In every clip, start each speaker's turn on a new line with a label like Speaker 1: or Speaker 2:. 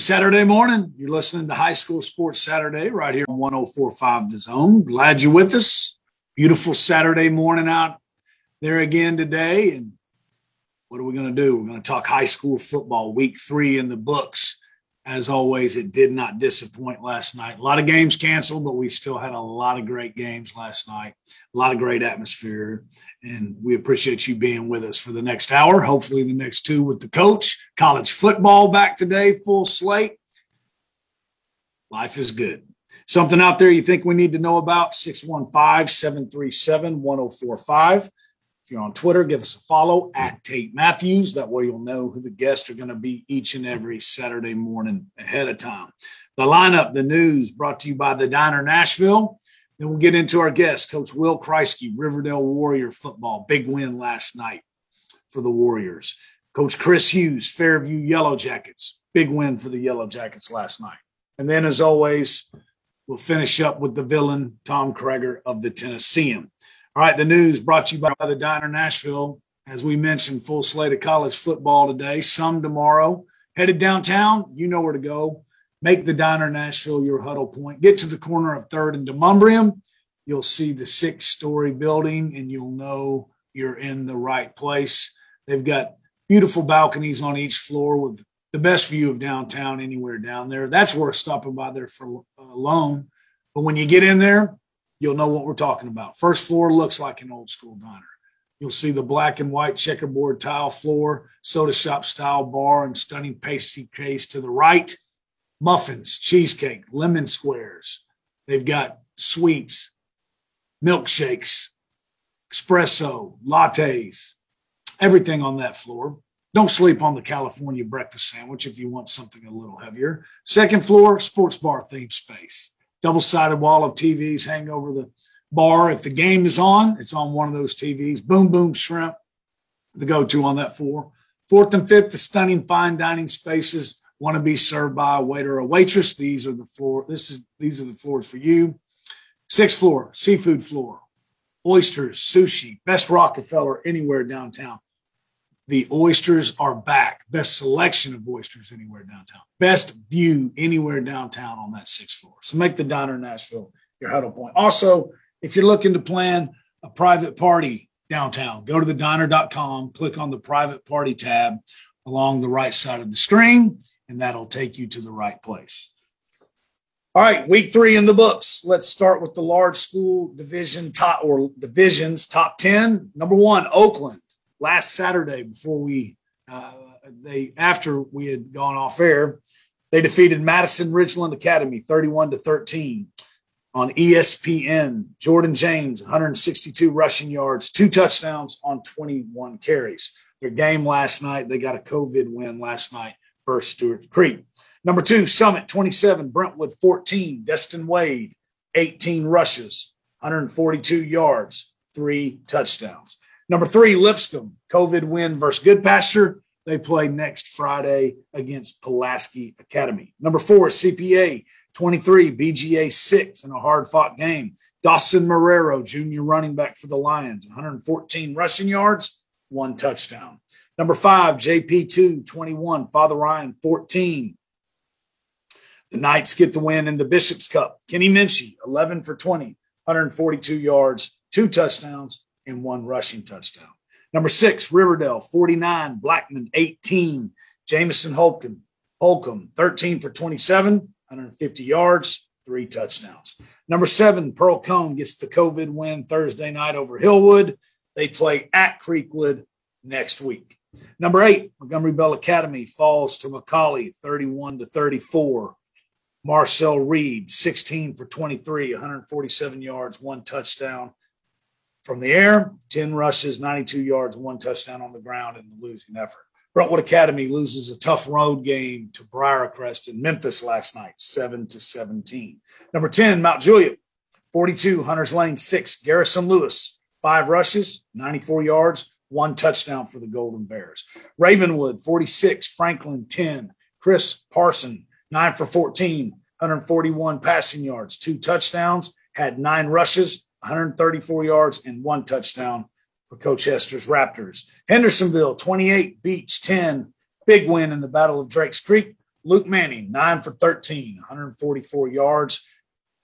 Speaker 1: Saturday morning. You're listening to High School Sports Saturday right here on 1045 The Zone. Glad you're with us. Beautiful Saturday morning out there again today. And what are we going to do? We're going to talk high school football, week three in the books. As always, it did not disappoint last night. A lot of games canceled, but we still had a lot of great games last night, a lot of great atmosphere. And we appreciate you being with us for the next hour, hopefully, the next two with the coach. College football back today, full slate. Life is good. Something out there you think we need to know about? 615 737 1045. You're on Twitter, give us a follow at Tate Matthews. That way you'll know who the guests are going to be each and every Saturday morning ahead of time. The lineup, the news brought to you by the Diner Nashville. Then we'll get into our guest, Coach Will Kriesky, Riverdale Warrior football. Big win last night for the Warriors. Coach Chris Hughes, Fairview Yellow Jackets. Big win for the Yellow Jackets last night. And then, as always, we'll finish up with the villain, Tom Kreager of the Tennessean. All right, the news brought to you by the Diner Nashville. As we mentioned, full slate of college football today, some tomorrow. Headed downtown, you know where to go. Make the Diner Nashville your huddle point. Get to the corner of Third and Demonbreun. You'll see the six-story building, and you'll know you're in the right place. They've got beautiful balconies on each floor with the best view of downtown anywhere down there. That's worth stopping by there for uh, alone. But when you get in there, you'll know what we're talking about. First floor looks like an old school diner. You'll see the black and white checkerboard tile floor, soda shop style bar, and stunning pastry case to the right. Muffins, cheesecake, lemon squares. They've got sweets, milkshakes, espresso, lattes, everything on that floor. Don't sleep on the California breakfast sandwich if you want something a little heavier. Second floor, sports bar themed space double sided wall of TVs hang over the bar. If the game is on, it's on one of those TVs. Boom Boom Shrimp, the go to on that floor. Fourth and fifth, the stunning fine dining spaces want to be served by a waiter or a waitress. These are the floor. This is these are the floors for you. Sixth floor, seafood floor, oysters, sushi, best Rockefeller anywhere downtown. The oysters are back. Best selection of oysters anywhere downtown. Best view anywhere downtown on that sixth floor. So make the Diner Nashville your huddle point. Also, if you're looking to plan a private party downtown, go to the diner.com, click on the private party tab along the right side of the screen, and that'll take you to the right place. All right, week three in the books. Let's start with the large school division top or divisions top 10. Number one, Oakland last Saturday before we uh, they after we had gone off air, they defeated Madison Ridgeland Academy 31 to 13 on ESPN. Jordan James 162 rushing yards, two touchdowns on 21 carries. Their game last night, they got a COVID win last night versus Stewart Creek. Number two, Summit 27, Brentwood 14, Destin Wade 18 rushes, 142 yards, three touchdowns. Number three, Lipscomb, COVID win versus Good Goodpasture. They play next Friday against Pulaski Academy. Number four, CPA 23, BGA 6 in a hard fought game. Dawson Marrero, junior running back for the Lions, 114 rushing yards, one touchdown. Number five, JP2, 21, Father Ryan, 14. The Knights get the win in the Bishop's Cup. Kenny Minchey, 11 for 20, 142 yards, two touchdowns, and one rushing touchdown. Number six, Riverdale, 49, Blackman, 18, Jamison Holcomb, Holcomb, 13 for 27, 150 yards, three touchdowns. Number seven, Pearl-Cohn gets the COVID win Thursday night over Hillwood. They play at Creekwood next week. Number eight, Montgomery Bell Academy falls to McCallie 31 to 34. Marcel Reed, 16 for 23, 147 yards, one touchdown from the air, 10 rushes, 92 yards, one touchdown on the ground in the losing effort. Brentwood Academy loses a tough road game to Briarcrest in Memphis last night, 7 to 17. Number 10, Mount Juliet, 42, Hunters Lane 6, Garrison Lewis, five rushes, 94 yards, one touchdown for the Golden Bears. Ravenwood, 46, Franklin 10, Chris Parson, 9 for 14, 141 passing yards, two touchdowns, had nine rushes, 134 yards and one touchdown for Coach Hester's Raptors. Hendersonville, 28, Beach 10. Big win in the Battle of Drakes Creek. Luke Manning, nine for 13, 144 yards,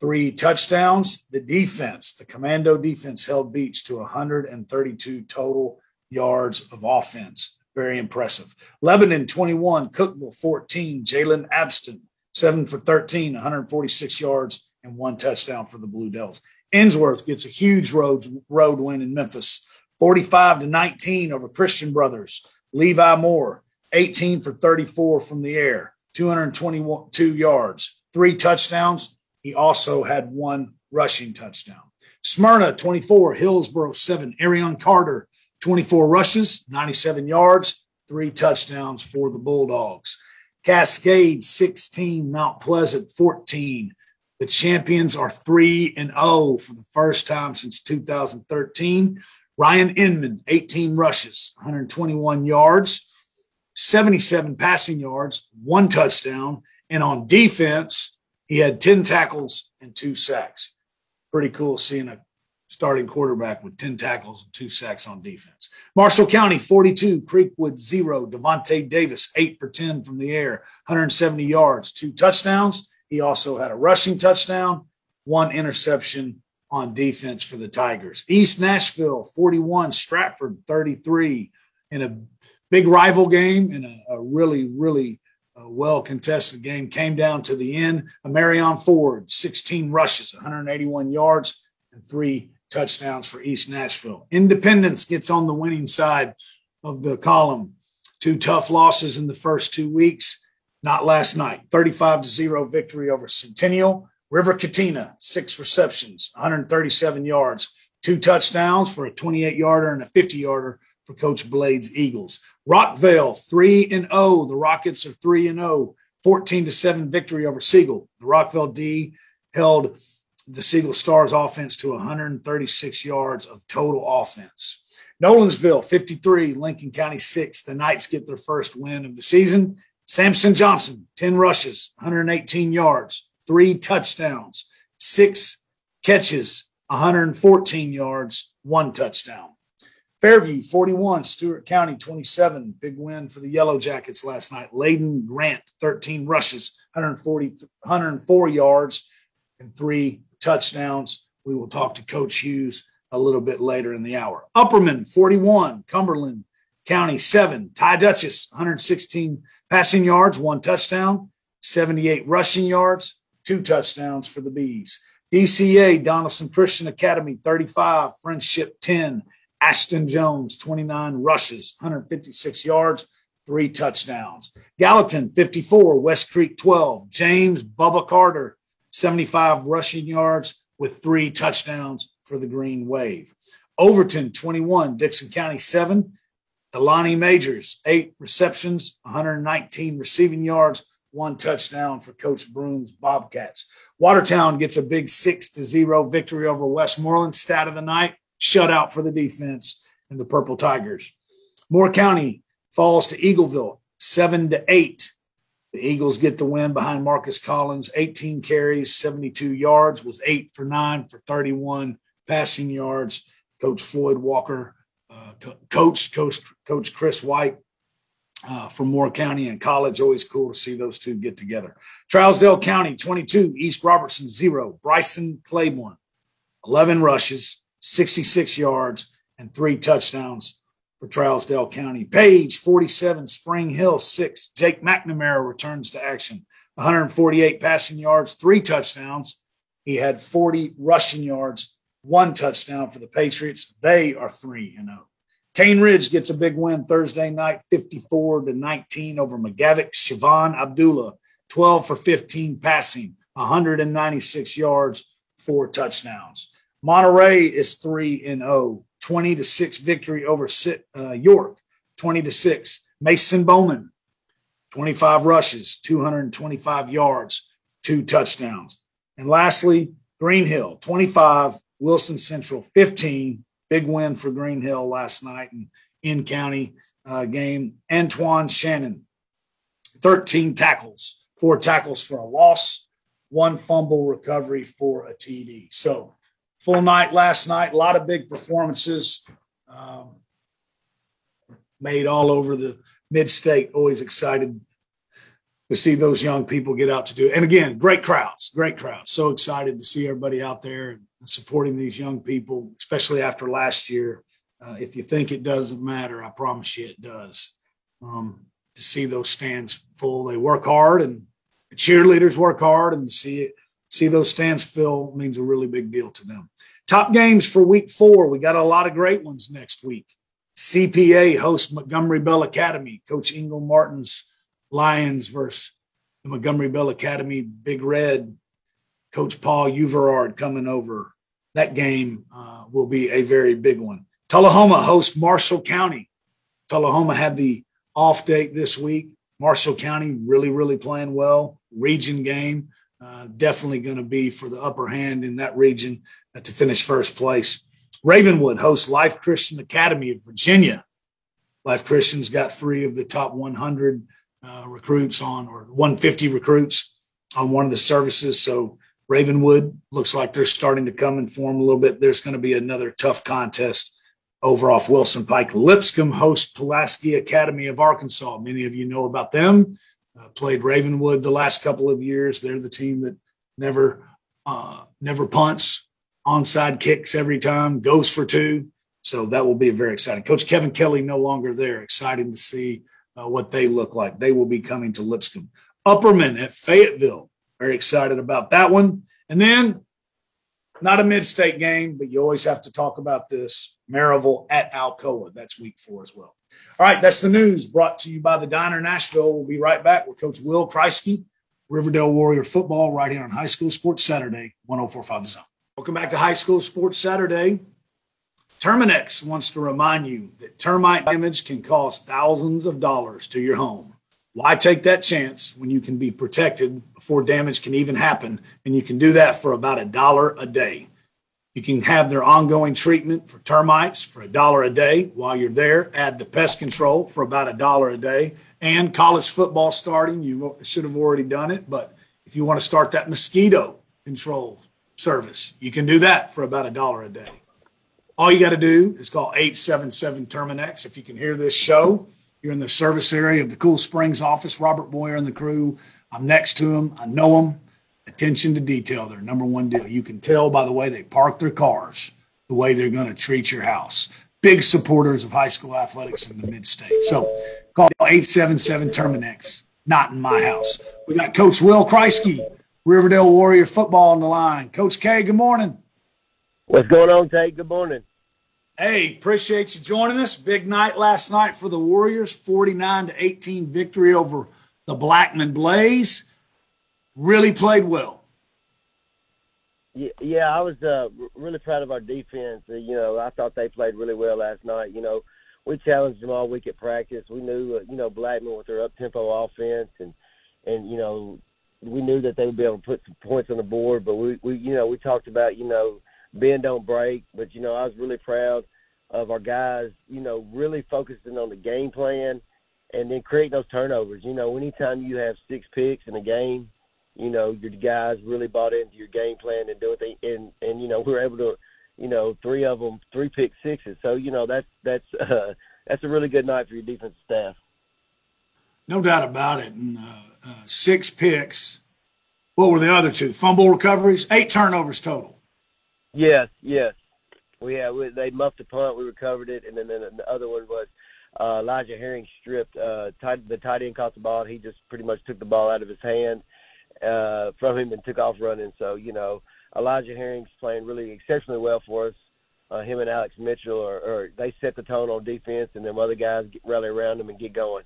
Speaker 1: three touchdowns. The defense, the commando defense, held Beach to 132 total yards of offense. Very impressive. Lebanon 21, Cookeville 14, Jalen Abston, seven for 13, 146 yards, and one touchdown for the Blue Devils. Ensworth gets a huge road, road win in Memphis, 45 to 19 over Christian Brothers. Levi Moore, 18 for 34 from the air, 222 yards, three touchdowns. He also had one rushing touchdown. Smyrna, 24, Hillsboro, 7, Arion Carter, 24 rushes, 97 yards, three touchdowns for the Bulldogs. Cascade, 16, Mount Pleasant, 14. The champions are 3 and 0 for the first time since 2013. Ryan Inman, 18 rushes, 121 yards, 77 passing yards, one touchdown. And on defense, he had 10 tackles and two sacks. Pretty cool seeing a starting quarterback with 10 tackles and two sacks on defense. Marshall County, 42, Creekwood, zero. Devontae Davis, eight for 10 from the air, 170 yards, two touchdowns. He also had a rushing touchdown, one interception on defense for the Tigers. East Nashville, 41, Stratford, 33, in a big rival game and a, a really, really uh, well contested game. Came down to the end. Marion Ford, 16 rushes, 181 yards, and three touchdowns for East Nashville. Independence gets on the winning side of the column. Two tough losses in the first two weeks. Not last night. 35 to 0 victory over Centennial. River Katina, six receptions, 137 yards, two touchdowns for a 28 yarder and a 50 yarder for Coach Blade's Eagles. Rockvale, 3 and 0. The Rockets are 3 and 0, 14 to 7 victory over Siegel. The Rockvale D held the Siegel Stars offense to 136 yards of total offense. Nolensville 53, Lincoln County 6. The Knights get their first win of the season. Samson Johnson, 10 rushes, 118 yards, three touchdowns, six catches, 114 yards, one touchdown. Fairview 41, Stewart County 27. Big win for the Yellow Jackets last night. Layden Grant 13 rushes, 140, 104 yards, and three touchdowns. We will talk to Coach Hughes a little bit later in the hour. Upperman 41, Cumberland County 7. Ty Dutchess 116 passing yards, one touchdown, 78 rushing yards, two touchdowns for the Bees. DCA Donaldson Christian Academy 35, Friendship 10, Ashton Jones 29 rushes, 156 yards, three touchdowns. Gallatin 54, West Creek 12, James Bubba Carter 75 rushing yards with three touchdowns for the Green Wave. Overton 21, Dickson County 7, Alani Majors, eight receptions, 119 receiving yards, one touchdown for Coach Broom's Bobcats. Watertown gets a big six to zero victory over Westmoreland. Stat of the night: shutout for the defense and the Purple Tigers. Moore County falls to Eagleville seven to eight. The Eagles get the win behind Marcus Collins, 18 carries, 72 yards, was eight for nine for 31 passing yards. Coach Floyd Walker, uh, coach, coach, coach Chris White uh, from Moore County and college. Always cool to see those two get together. Trousdale County, 22. East Robertson, zero. Bryson Claiborne, 11 rushes, 66 yards, and three touchdowns for Trousdale County. Page, 47. Spring Hill, six. Jake McNamara returns to action. 148 passing yards, three touchdowns. He had 40 rushing yards, one touchdown for the Patriots. They are 3 and 0. Cane Ridge gets a big win Thursday night, 54 to 19 over McGavock. Siobhan Abdullah, 12 for 15 passing, 196 yards, four touchdowns. Monterey is 3 and 0, 20 to 6 victory over uh, York, 20 to 6. Mason Bowman, 25 rushes, 225 yards, two touchdowns. And lastly, Greenhill, 25, Wilson Central, 15, Big win for Green Hill last night in in county uh, game. Antoine Shannon, 13 tackles, four tackles for a loss, one fumble recovery for a TD. So full night last night, a lot of big performances um, made all over the mid state. Always excited to see those young people get out to do it. And again, great crowds, great crowds. So excited to see everybody out there and supporting these young people, especially after last year. Uh, if you think it doesn't matter, I promise you it does. Um, to see those stands full, they work hard, and the cheerleaders work hard, and to see it, see those stands fill means a really big deal to them. Top games for week four. We got a lot of great ones next week. CPA hosts Montgomery Bell Academy. Coach Ingle Martin's Lions versus the Montgomery Bell Academy Big Red. Coach Paul Euverard coming over. That game uh, will be a very big one. Tullahoma hosts Marshall County. Tullahoma had the off date this week. Marshall County really, really playing well. Region game, uh, definitely going to be for the upper hand in that region uh, to finish first place. Ravenwood hosts Life Christian Academy of Virginia. Life Christian's got three of the top 100 uh, recruits on, or 150 recruits on one of the services. So Ravenwood looks like they're starting to come and form a little bit. There's going to be another tough contest over off Wilson Pike. Lipscomb hosts Pulaski Academy of Arkansas. Many of you know about them. Uh, played Ravenwood the last couple of years. They're the team that never uh, never punts, onside kicks every time, goes for two. So that will be very exciting. Coach Kevin Kelly no longer there. Exciting to see uh, what they look like. They will be coming to Lipscomb. Upperman at Fayetteville. Very excited about that one. And then, not a mid state game, but you always have to talk about this. Maryville at Alcoa. That's week four as well. All right, that's the news brought to you by the Diner Nashville. We'll be right back with Coach Will Kriesky, Riverdale Warrior football, right here on High School Sports Saturday, 1045 The Zone. Welcome back to High School Sports Saturday. Terminix wants to remind you that termite damage can cost thousands of dollars to your home. Why take that chance when you can be protected before damage can even happen? And you can do that for about a dollar a day. You can have their ongoing treatment for termites for a dollar a day while you're there. Add the pest control for about a dollar a day. And college football starting, you should have already done it. But if you want to start that mosquito control service, you can do that for about a dollar a day. All you got to do is call 877 Terminix. If you can hear this show, you're in the service area of the Cool Springs office. Robert Boyer and the crew. I'm next to him. I know them. Attention to detail, their number one deal. You can tell by the way they park their cars, the way they're going to treat your house. Big supporters of high school athletics in the mid state. So call 877 Terminix. Not in my house. We got Coach Will Kriesky, Riverdale Warrior football on the line. Coach K, good morning.
Speaker 2: What's going on, Tate? Good morning.
Speaker 1: Hey, appreciate you joining us. Big night last night for the Warriors, 49 to 18 victory over the Blackman Blaze. Really played well.
Speaker 2: Yeah, I was uh, really proud of our defense. Uh, you know, I thought they played really well last night. You know, we challenged them all week at practice. We knew, uh, you know, Blackman with their up tempo offense, and and you know, we knew that they would be able to put some points on the board. But we, we, you know, we talked about, you know, bend don't break. But you know, I was really proud of our guys, you know, really focusing on the game plan and then creating those turnovers. You know, anytime you have six picks in a game, you know, your guys really bought into your game plan and do what they and and you know, we were able to, you know, three of them, three pick sixes. So, you know, that's that's uh, that's a really good night for your defensive staff.
Speaker 1: No doubt about it. And uh, uh, six picks. What were the other two? Fumble recoveries, eight turnovers total.
Speaker 2: Yes, yes. We had we, they muffed the punt, we recovered it, and then, then the other one was uh, Elijah Herring stripped uh, tight, the tight end caught the ball. And he just pretty much took the ball out of his hand uh, from him and took off running. So you know Elijah Herring's playing really exceptionally well for us. Uh, him and Alex Mitchell, or, are they set the tone on defense, and then other guys get, rally around them and get going.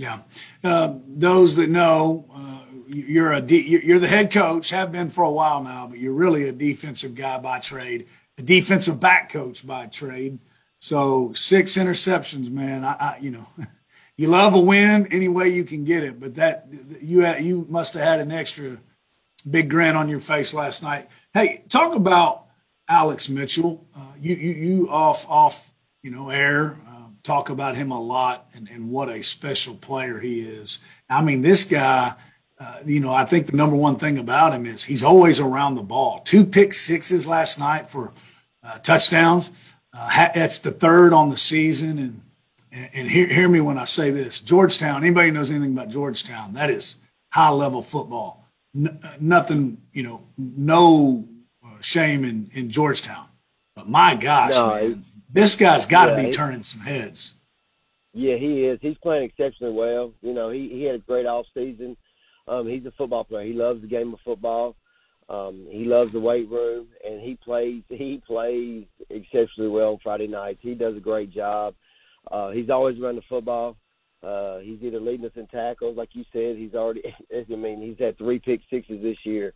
Speaker 1: Yeah, uh, those that know, uh, you're a de- you're the head coach, have been for a while now, but you're really a defensive guy by trade, a defensive back coach by trade. So six interceptions, man. I, I you know, you love a win any way you can get it, but that you you must have had an extra big grin on your face last night. Hey, talk about Alex Mitchell. Uh, you you you off off you know air talk about him a lot and, and what a special player he is. I mean, this guy, uh, you know, I think the number one thing about him is he's always around the ball. Two pick sixes last night for uh, touchdowns. Uh, that's the third on the season, and and, and hear, hear me when I say this Georgetown, anybody knows anything about Georgetown, that is high level football. N- nothing, you know, no uh, shame in, in Georgetown. But my gosh, no, man, this guy's got to yeah, be turning some heads.
Speaker 2: Yeah, he is. He's playing exceptionally well. You know, he, he had a great off season. Um, he's a football player. He loves the game of football. Um, he loves the weight room, and he plays. He plays exceptionally well on Friday nights. He does a great job. Uh, he's always running the football. Uh, he's either leading us in tackles, like you said. He's already. I mean, he's had three pick sixes this year.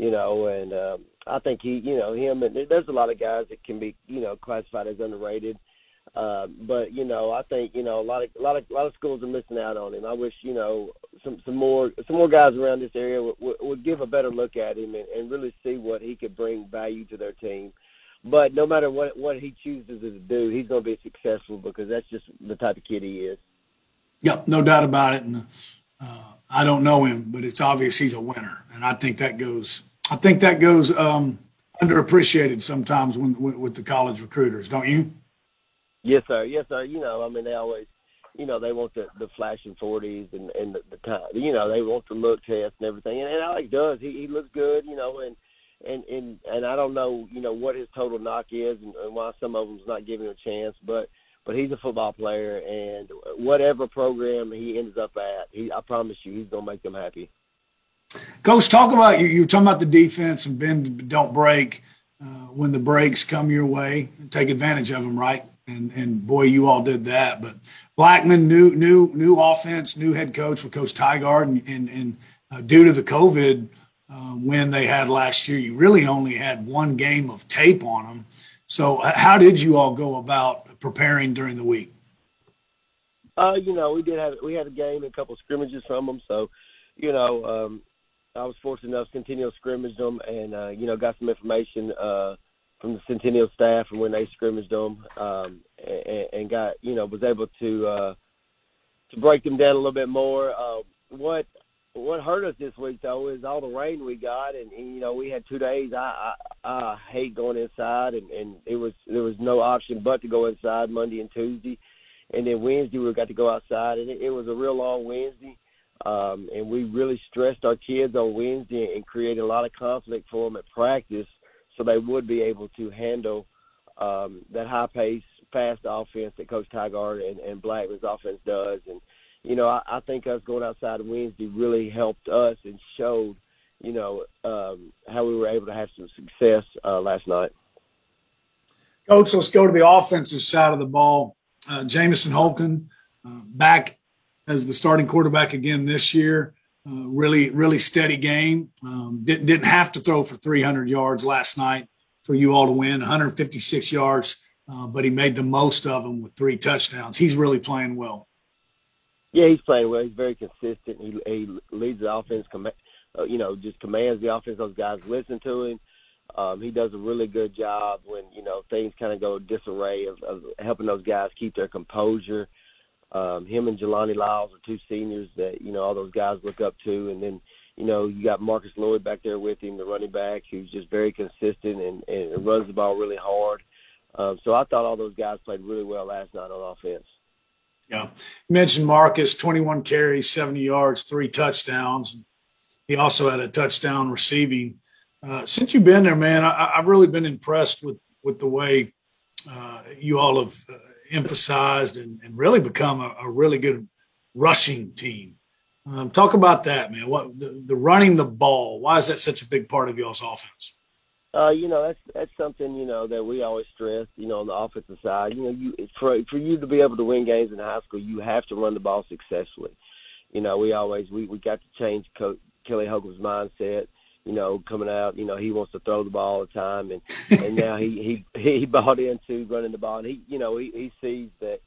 Speaker 2: You know, and um, I think he, you know, him and there's a lot of guys that can be, you know, classified as underrated. Uh, but you know, I think you know a lot of a lot of a lot of schools are missing out on him. I wish you know some some more some more guys around this area would, would, would give a better look at him and, and really see what he could bring value to their team. But no matter what what he chooses to do, he's going to be successful because that's just the type of kid he is.
Speaker 1: Yep, no doubt about it. And uh, I don't know him, but it's obvious he's a winner, and I think that goes. I think that goes um, underappreciated sometimes when, with the college recruiters, don't you?
Speaker 2: Yes, sir. Yes, sir. You know, I mean, they always, you know, they want the the flashing forties and and the, the time. You know, they want the look test and everything. And, and Alex does. He he looks good. You know, and and and and I don't know, you know, what his total knock is and, and why some of them's not giving him a chance, but but he's a football player, and whatever program he ends up at, he I promise you, he's gonna make them happy.
Speaker 1: Coach, talk about you. You were talking about the defense and bend, don't break. Uh, when the breaks come your way, take advantage of them, right? and and boy, you all did that. But Blackman, new new new offense, new head coach with Coach Tygart, and and, and uh, due to the COVID uh, win they had last year, you really only had one game of tape on them. So, uh, how did you all go about preparing during the week?
Speaker 2: Uh, you know, we did have we had a game and a couple of scrimmages from them. So, you know, um, I was fortunate enough to continue to scrimmage them, and uh, you know, got some information. Uh, from the Centennial staff and when they scrimmaged them, um, and, and got you know was able to uh, to break them down a little bit more. Uh, what what hurt us this week though is all the rain we got, and, and you know we had two days. I, I I hate going inside, and and it was there was no option but to go inside Monday and Tuesday, and then Wednesday we got to go outside, and it, it was a real long Wednesday. Um, and we really stressed our kids on Wednesday and created a lot of conflict for them at practice so they would be able to handle um, that high pace, fast offense that Coach Tygart and, and Blackman's offense does. And you know, I, I think us going outside Wednesday really helped us and showed, you know, um, how we were able to have some success uh, last night.
Speaker 1: Coach, let's go to the offensive side of the ball. Uh, Jamison Holcomb uh, back as the starting quarterback again this year. Uh, really, really steady game. Um, didn't didn't have to throw for 300 yards last night for you all to win, 156 yards, uh, but he made the most of them with three touchdowns. He's really playing well.
Speaker 2: Yeah, he's playing well. He's very consistent. He, he leads the offense. Uh, you know, just commands the offense. Those guys listen to him. Um, he does a really good job when you know things kind of go disarray of, of helping those guys keep their composure um, him and Jelani Lyles are two seniors that you know all those guys look up to, and then you know you got Marcus Lloyd back there with him, the running back, who's just very consistent and, and runs the ball really hard. Um, so I thought all those guys played really well last night on offense.
Speaker 1: Yeah, you mentioned Marcus, 21 carries, 70 yards, three touchdowns. He also had a touchdown receiving. Uh, since you've been there, man, I, have really been impressed with with the way uh, you all have uh, emphasized and, and really become a, a, really good rushing team. Um, talk about that, man. What the, the, running the ball? Why is that such a big part of y'all's offense?
Speaker 2: Uh, you know, that's that's something you know that we always stress. You know, on the offensive side, you know, you for for you to be able to win games in high school, you have to run the ball successfully. You know, we always we we got to change Coach Kelly Holcomb's mindset you know, coming out, you know, he wants to throw the ball all the time, and and now he he he bought into running the ball, and he, you know, he he sees that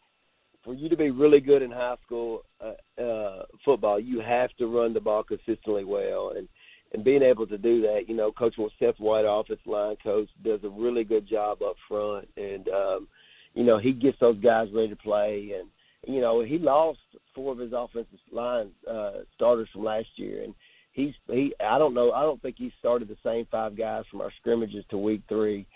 Speaker 2: for you to be really good in high school uh, uh, football, you have to run the ball consistently well, and and being able to do that, you know, Coach Seth White, offensive line coach, does a really good job up front, and um, you know, he gets those guys ready to play, and you know, he lost four of his offensive line uh, starters from last year, and he's he I don't know I don't think he started the same five guys from our scrimmages to week three.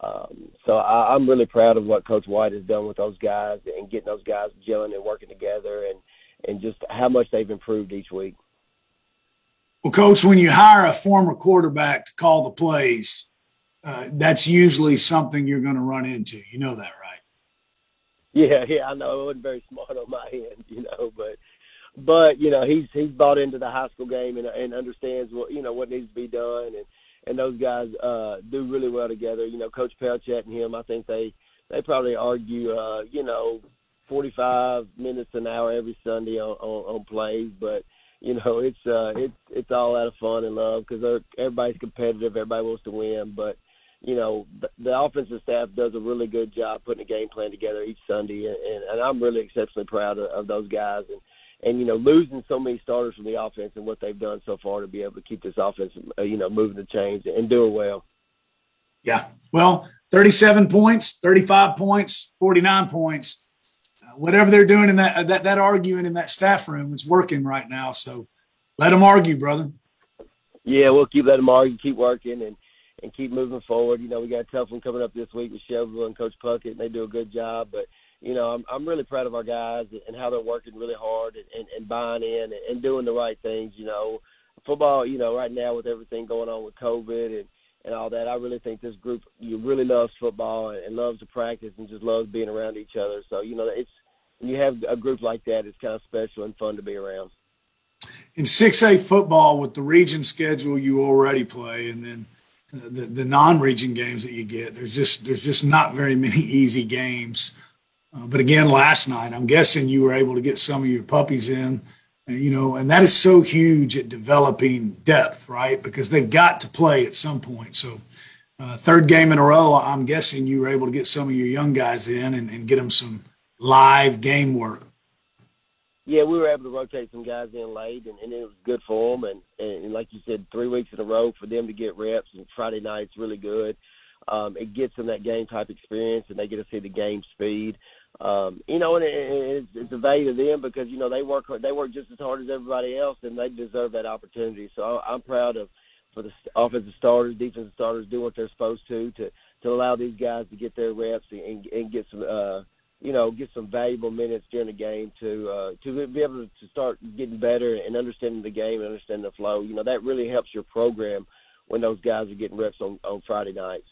Speaker 2: Um, so I, I'm really proud of what Coach White has done with those guys and getting those guys gelling and working together, and and just how much they've improved each week.
Speaker 1: Well, coach, when you hire a former quarterback to call the plays, uh, that's usually something you're going to run into. You know that, right?
Speaker 2: Yeah, yeah, I know. It wasn't very smart on my end, you know, but but you know he's he's bought into the high school game and and understands what you know what needs to be done. And and those guys uh do really well together. You know, Coach Pelchat and him, I think they they probably argue uh, you know, forty five minutes an hour every Sunday on, on, on plays, but you know, it's uh it's it's all out of fun and love because everybody's competitive, everybody wants to win, but you know, the, the offensive staff does a really good job putting a game plan together each Sunday, and, and, and I'm really exceptionally proud of, of those guys. And and you know losing so many starters from the offense and what they've done so far to be able to keep this offense uh, you know moving the chains and doing well.
Speaker 1: Yeah, well, 37 points, 35 points, 49 points, uh, whatever they're doing in that uh, that that arguing in that staff room is working right now. So let them argue, brother.
Speaker 2: Yeah, we'll keep letting them argue, keep working, and and keep moving forward. You know, we got a tough one coming up this week with Shelbyville and Coach Puckett, and they do a good job, but you know, I'm I'm really proud of our guys and how they're working really hard and, and, and buying in and doing the right things. You know, football. You know, right now with everything going on with COVID and and all that, I really think this group you really loves football and loves to practice and just loves being around each other. So you know, it's when you have a group like that, it's kind of special and fun to be around.
Speaker 1: In six A football, with the region schedule you already play, and then the, the non-region games that you get, there's just there's just not very many easy games. Uh, but again, last night, I'm guessing you were able to get some of your puppies in, and, uh, you know, and that is so huge at developing depth, right? Because they've got to play at some point. So, uh, third game in a row, I'm guessing you were able to get some of your young guys in and, and get them some live game work.
Speaker 2: Yeah, we were able to rotate some guys in late, and, and it was good for them. And, and like you said, three weeks in a row for them to get reps, and Friday night's really good. Um, it gets them that game type experience, and they get to see the game speed um, you know, and it, it's, it's a value to them because you know they work they work just as hard as everybody else, and they deserve that opportunity. So I'm proud of for the offensive starters, defensive starters do what they're supposed to to to allow these guys to get their reps and, and get some uh, you know get some valuable minutes during the game to uh, to be able to start getting better and understanding the game and understanding the flow. You know that really helps your program when those guys are getting reps on on Friday nights.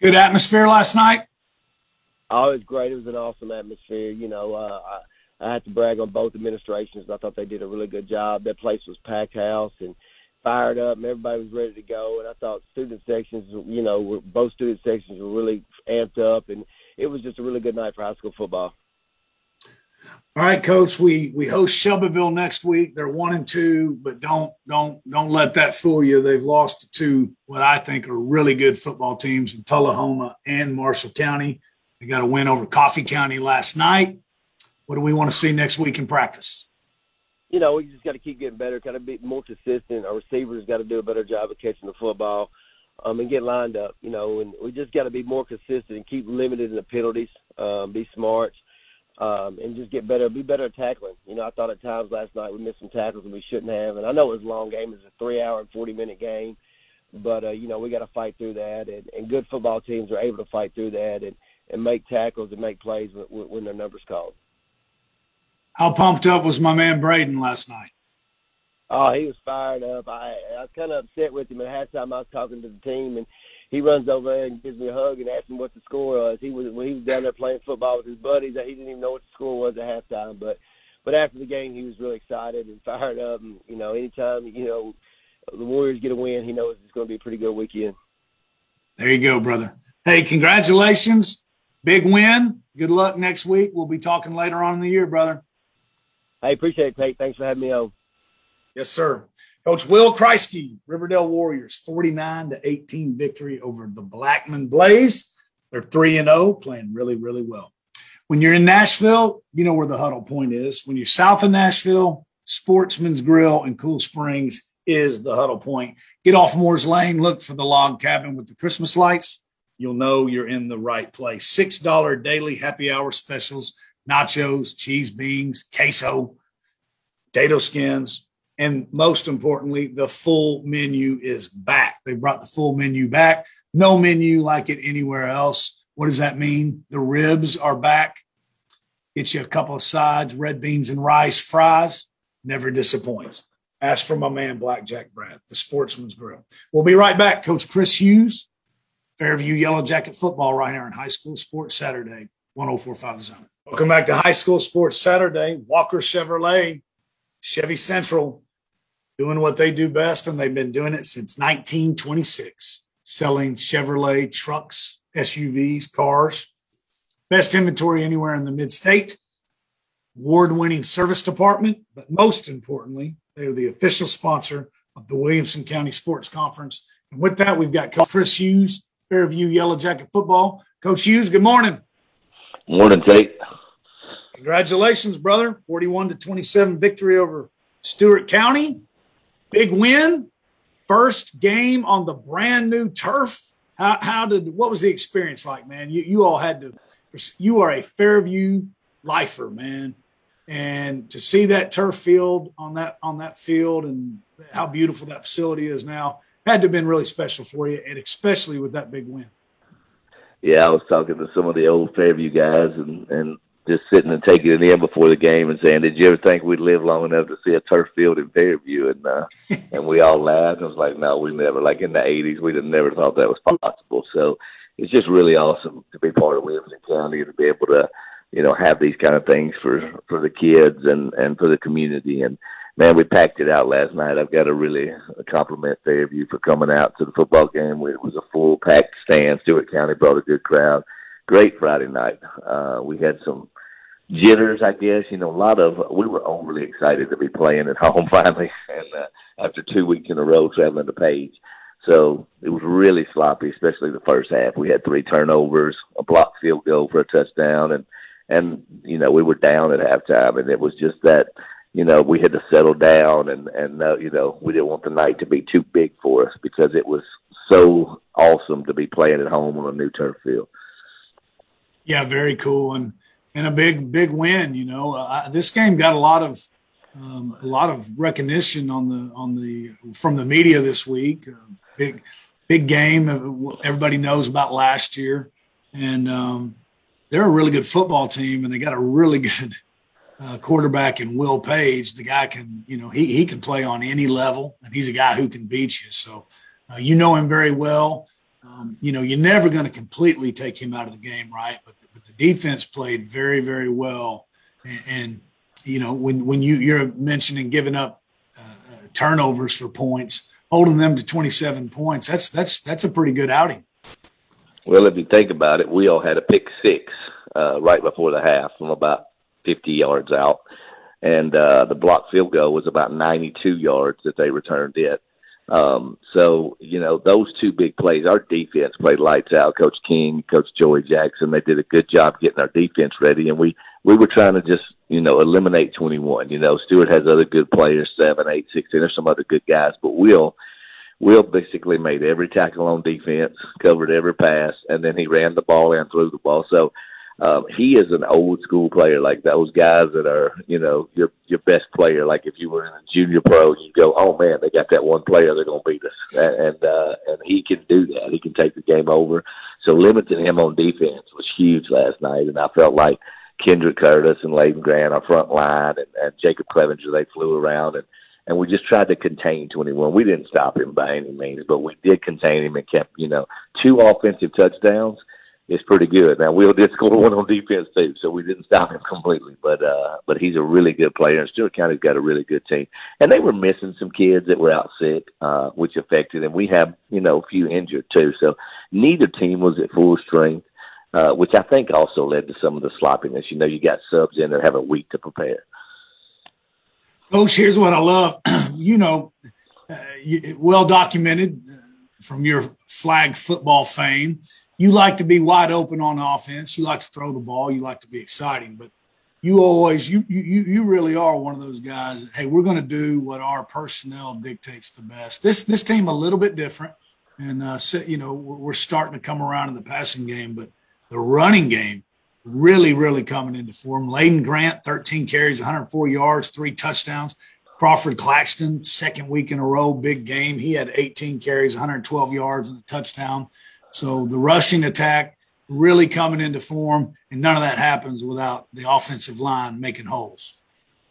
Speaker 1: Good atmosphere last night.
Speaker 2: Oh, it was great. It was an awesome atmosphere. You know, uh, I, I have to brag on both administrations. I thought they did a really good job. That place was packed house and fired up, and everybody was ready to go. And I thought student sections, you know, were, both student sections were really amped up, and it was just a really good night for high school football.
Speaker 1: All right, coach. We we host Shelbyville next week. They're one and two, but don't don't don't let that fool you. They've lost to two what I think are really good football teams in Tullahoma and Marshall County. We got a win over Coffee County last night. What do we want to see next week in practice?
Speaker 2: You know, we just got to keep getting better, kind of be more consistent. Our receivers got to do a better job of catching the football um, and get lined up. You know, and we just got to be more consistent and keep limiting the penalties. Um, be smart. Um, and just get better, be better at tackling. You know, I thought at times last night we missed some tackles that we shouldn't have, and I know it was a long game; it was a three-hour and forty-minute game, but uh, you know we got to fight through that, and, and good football teams are able to fight through that, and and make tackles and make plays when, when their numbers called.
Speaker 1: How pumped up was my man Braden last night?
Speaker 2: Oh, he was fired up. I I was kind of upset with him at halftime. I was talking to the team, and he runs over there and gives me a hug and asks me what the score was. He was when he was down there playing football with his buddies. He didn't even know what the score was at halftime. But but after the game, he was really excited and fired up. And you know, anytime you know the Warriors get a win, he knows it's going to be a pretty good weekend.
Speaker 1: There you go, brother. Hey, congratulations big win. Good luck next week. We'll be talking later on in the year, brother.
Speaker 2: I appreciate it, Pete. Thanks for having me on.
Speaker 1: Yes, sir. Coach Will Kriesky, Riverdale Warriors, 49 to 18 victory over the Blackman Blaze. They're 3 and 0, playing really, really well. When you're in Nashville, you know where the huddle point is. When you're south of Nashville, Sportsman's Grill and Cool Springs is the huddle point. Get off Moore's Lane, look for the log cabin with the Christmas lights you'll know you're in the right place. $6 daily happy hour specials, nachos, cheese beans, queso, potato skins, And most importantly, the full menu is back. They brought the full menu back. No menu like it anywhere else. What does that mean? The ribs are back. Get you a couple of sides, red beans and rice, fries. Never disappoints. Ask for my man, Blackjack Brad, the Sportsman's Grill. We'll be right back. Coach Chris Hughes, Fairview Yellow Jacket football right here in High School Sports Saturday, 1045 Zone. Welcome back to High School Sports Saturday. Walker Chevrolet, Chevy Central, doing what they do best, and they've been doing it since 1926, selling Chevrolet trucks, SUVs, cars. Best inventory anywhere in the mid state, award winning service department, but most importantly, they are the official sponsor of the Williamson County Sports Conference. And with that, we've got Chris Hughes, Fairview Yellow Jacket Football. Coach Hughes, good morning.
Speaker 3: Morning, Tate.
Speaker 1: Congratulations, brother. 41 to 27 victory over Stewart County. Big win. First game on the brand new turf. How, how did what was the experience like, man? You you all had to you are a Fairview lifer, man. And to see that turf field on that on that field and how beautiful that facility is now had to have been really special for you, and especially with that big win.
Speaker 3: Yeah, I was talking to some of the old Fairview guys and and just sitting and taking it in before the game and saying, "Did you ever think we'd live long enough to see a turf field in Fairview?" And uh, and we all laughed. I was like, "No, we never." Like in the '80s, we never thought that was possible. So it's just really awesome to be part of Williamson County and to be able to, you know, have these kind of things for for the kids and and for the community. And man, we packed it out last night. I've got to really compliment Fairview for coming out to the football game. It was a full packed stand. Stewart County brought a good crowd. Great Friday night. Uh, we had some jitters, I guess. You know, a lot of we were overly excited to be playing at home finally, and uh, after two weeks in a row traveling to Page. So it was really sloppy, especially the first half. We had three turnovers, a blocked field goal for a touchdown, and and you know we were down at halftime, and it was just that you know we had to settle down, and and uh, you know we didn't want the night to be too big for us because it was so awesome to be playing at home on a new turf field.
Speaker 1: Yeah, very cool, and and a big big win. You know, uh, this game got a lot of um, a lot of recognition on the on the from the media this week. Uh, big big game. Everybody knows about last year, and um, they're a really good football team, and they got a really good uh, quarterback in Will Page. The guy can, you know, he he can play on any level, and he's a guy who can beat you. So uh, you know him very well. Um, you know, you're never going to completely take him out of the game, right? But the, but the defense played very, very well. And, and, you know, when when you you're mentioning giving up uh, uh turnovers for points, holding them to 27 points. That's that's that's a pretty good outing.
Speaker 3: Well, if you think about it, we all had a pick six uh, right before the half from about 50 yards out, and uh, the block field goal was about 92 yards that they returned it. Um, so you know those two big plays. Our defense played lights out. Coach King, Coach Joey Jackson, they did a good job getting our defense ready, and we we were trying to just you know eliminate 21. You know, Stewart has other good players, seven, eight, sixteen. There's some other good guys, but Will Will basically made every tackle on defense, covered every pass, and then he ran the ball and threw the ball. So um, he is an old school player, like those guys that are, you know, your your best player. Like if you were in a junior pro, you go, oh man, they got that one player, they're gonna beat us, and and, uh, and he can do that. He can take the game over. So limiting him on defense was huge last night, and I felt like Kendrick Curtis and Layden Grant, our front line, and, and Jacob Clevenger, they flew around and and we just tried to contain 21. We didn't stop him by any means, but we did contain him and kept, you know, two offensive touchdowns is pretty good. Now Will did score one on defense too, so we didn't stop him completely. But uh but he's a really good player and Stewart County's got a really good team. And they were missing some kids that were out sick, uh, which affected them. We have, you know, a few injured too. So neither team was at full strength. Uh, which I think also led to some of the sloppiness. You know, you got subs in that have a week to prepare.
Speaker 1: Coach, here's what I love. you know, uh, well documented uh, from your flag football fame you like to be wide open on offense. You like to throw the ball. You like to be exciting, but you always you you you really are one of those guys. That, hey, we're going to do what our personnel dictates the best. This this team a little bit different, and uh, you know we're starting to come around in the passing game, but the running game really really coming into form. Layden Grant, 13 carries, 104 yards, three touchdowns. Crawford Claxton, second week in a row, big game. He had 18 carries, 112 yards, and a touchdown. So the rushing attack really coming into form, and none of that happens without the offensive line making holes.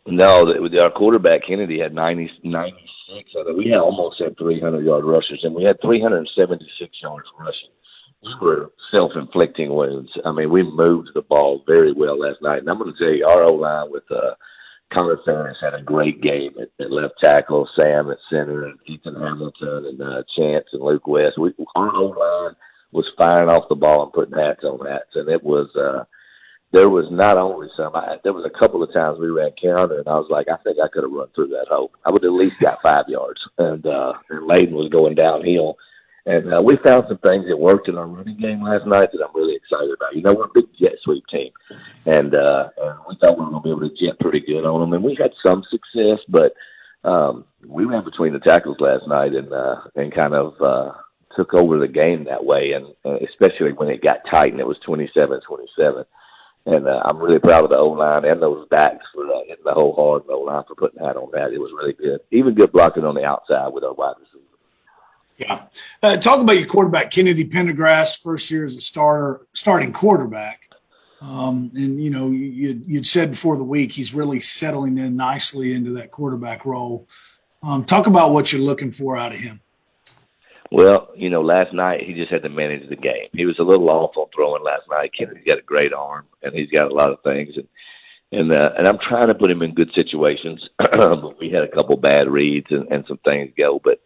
Speaker 3: No, our quarterback Kennedy had 90, 96. We had almost had 300 yard rushes, and we had 376 yards rushing. We were self inflicting wounds. I mean, we moved the ball very well last night, and I'm going to tell you, our O line with uh, Connor Ferris had a great game at, at left tackle, Sam at center, and Ethan Hamilton, and uh, Chance and Luke West. We, our O line was firing off the ball and putting hats on hats, and it was. uh there was not only some. I, there was a couple of times we ran counter, and I was like, I think I could have run through that hole. I would at least got five yards, and uh, and Layden was going downhill, and uh, we found some things that worked in our running game last night that I'm really excited about. You know, we're a big jet sweep team, and, uh, and we thought we were going to be able to jet pretty good on them, and we had some success, but um, we ran between the tackles last night and uh, and kind of uh, took over the game that way, and uh, especially when it got tight and it was 27-27. And uh, I'm really proud of the O line and those backs for uh, hitting the whole hard O line for putting that on that. It was really good. Even good blocking on the outside with our wide receivers.
Speaker 1: Yeah. Uh, talk about your quarterback, Kennedy Pendergrass, first year as a starter, starting quarterback. Um, and you know, you, you'd said before the week he's really settling in nicely into that quarterback role. Um, talk about what you're looking for out of him.
Speaker 3: Well, you know, last night he just had to manage the game. He was a little off on throwing last night. Kennedy's got a great arm, and he's got a lot of things, and and uh, and I'm trying to put him in good situations. but we had a couple bad reads and, and some things go, but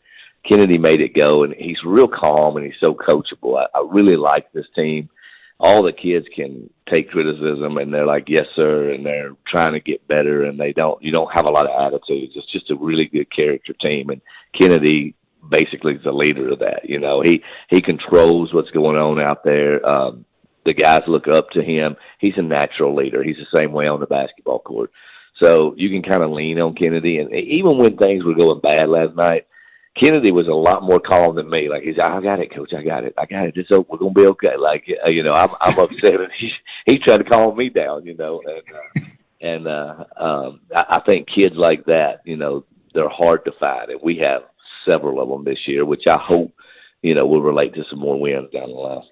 Speaker 3: Kennedy made it go, and he's real calm and he's so coachable. I, I really like this team. All the kids can take criticism, and they're like, "Yes, sir," and they're trying to get better, and they don't. You don't have a lot of attitudes. It's just a really good character team, and Kennedy basically the leader of that. You know, he he controls what's going on out there. Um, the guys look up to him. He's a natural leader. He's the same way on the basketball court. So you can kind of lean on Kennedy, and even when things were going bad last night, Kennedy was a lot more calm than me. Like he's, I got it, coach. I got it. I got it. It's over. We're gonna be okay. Like you know, I'm I'm upset, and he he tried to calm me down. You know, and uh, and uh, um, I, I think kids like that, you know, they're hard to find, and we have several of them this year, which I hope you know will relate to some more wins down the line.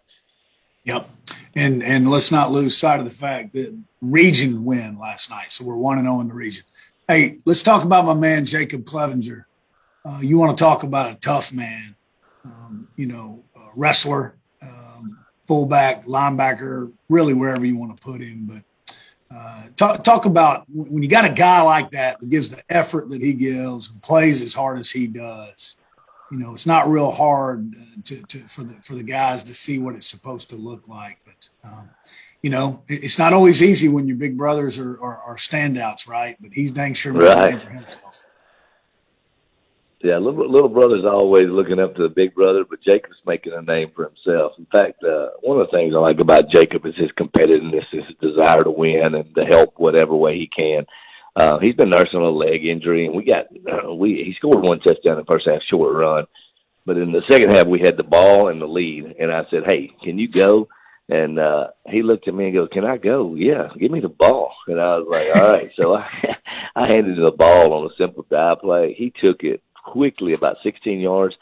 Speaker 1: Yep, and and let's not lose sight of the fact that region win last night, so we're one and zero oh in the region. Hey, let's talk about my man Jacob Clevenger. Uh, you want to talk about a tough man, um, you know, wrestler, um, fullback, linebacker, really wherever you want to put him. But uh, talk, talk about when you got a guy like that that gives the effort that he gives and plays as hard as he does. You know, it's not real hard to, to for the for the guys to see what it's supposed to look like. But um, you know, it's not always easy when your big brothers are, are, are standouts, right? But he's dang sure right. for himself.
Speaker 3: Yeah, little, little brother's always looking up to the big brother, but Jacob's making a name for himself. In fact, uh, one of the things I like about Jacob is his competitiveness, his desire to win and to help whatever way he can. Uh, he's been nursing a leg injury, and we got uh, we he scored one touchdown in the first half, short run, but in the second half we had the ball and the lead, and I said, "Hey, can you go?" And uh, he looked at me and goes, "Can I go?" Yeah, give me the ball. And I was like, "All right." So I, I handed him the ball on a simple dive play. He took it quickly about 16 yards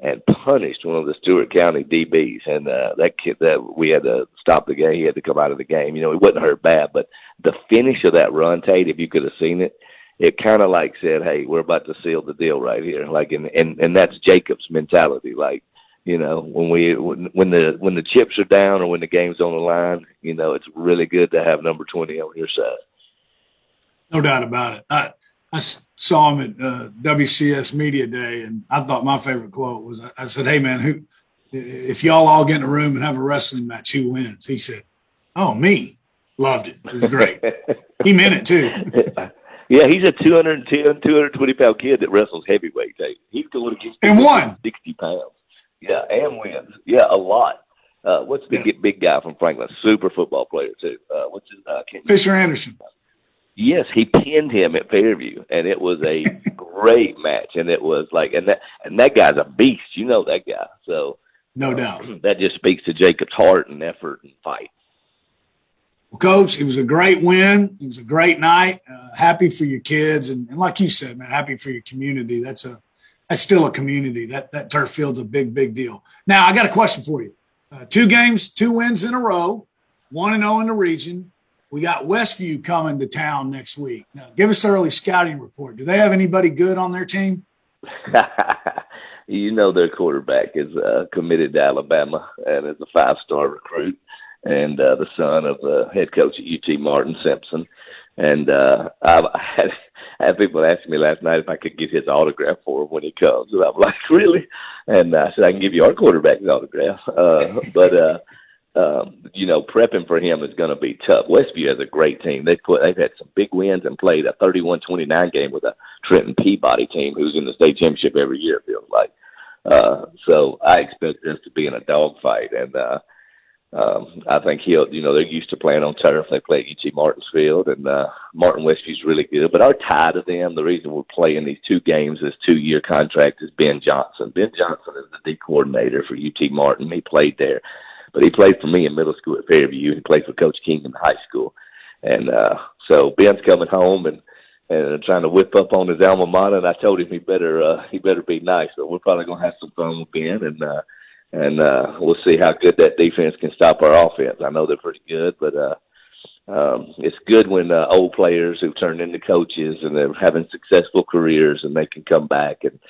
Speaker 3: and punished one of the Stewart County DBs. And uh, that kid that we had to stop the game. He had to come out of the game. You know, it wasn't hurt bad, but the finish of that run, Tate, if you could have seen it, it kind of like said, "Hey, we're about to seal the deal right here." Like, and and and that's Jacob's mentality. Like, you know, when we when, when the when the chips are down or when the game's on the line, you know, it's really good to have number twenty on your side.
Speaker 1: No doubt about it. I I saw him at uh, WCS Media Day, and I thought my favorite quote was, I, said, "Hey man, who? If y'all all get in a room and have a wrestling match, who wins?" He said, "Oh, me." Loved it. It was great. he meant it too.
Speaker 3: Yeah, he's a 210, 220 pound kid that wrestles heavyweight. He's going against
Speaker 1: and won
Speaker 3: 60 pounds. Yeah, and wins. Yeah, a lot. Uh, what's the yeah. big guy from Franklin? Super football player too. Uh, what's his? Uh,
Speaker 1: Fisher Anderson.
Speaker 3: Yes, he pinned him at Fairview, and it was a great match. And it was like, and that and that guy's a beast. You know that guy. So
Speaker 1: no doubt
Speaker 3: that just speaks to Jacob's heart and effort and fight.
Speaker 1: Well, Coach, it was a great win. It was a great night. Uh, happy for your kids, and, and, like you said, man, happy for your community. That's a that's still a community. That that turf field's a big, big deal. Now, I got a question for you. Uh, two games, two wins in a row, one and zero oh in the region. We got Westview coming to town next week. Now, give us the early scouting report. Do they have anybody good on their team?
Speaker 3: you know their quarterback is uh, committed to Alabama and is a five-star recruit and uh, the son of the head coach at UT, Martin Simpson. And uh, I've, I had, I had people asking me last night if I could get his autograph for him when he comes, and I'm like, really? And I said I can give you our quarterback's autograph. Uh, but uh, um, you know, prepping for him is going to be tough. Westview has a great team. They put they've had some big wins and played a 31-29 game with a Trenton Peabody team who's in the state championship every year. It feels like. Uh, so I expect this to be in a dogfight, and uh, um, I think he'll. You know, they're used to playing on turf. They play at UT Martinsfield, and uh, Martin Westview's really good. But our tie to them, the reason we're playing these two games, this two-year contract, is Ben Johnson. Ben Johnson is the D coordinator for UT Martin. He played there but he played for me in middle school at Fairview. He played for Coach King in high school, and uh, so Ben's coming home and and trying to whip up on his alma mater. And I told him he better uh, he better be nice. So we're probably gonna have some fun with Ben, and uh, and uh, we'll see how good that defense can stop our offense. I know they're pretty good, but. uh um, it's good when uh, old players who've turned into coaches and they're having successful careers and they can come back and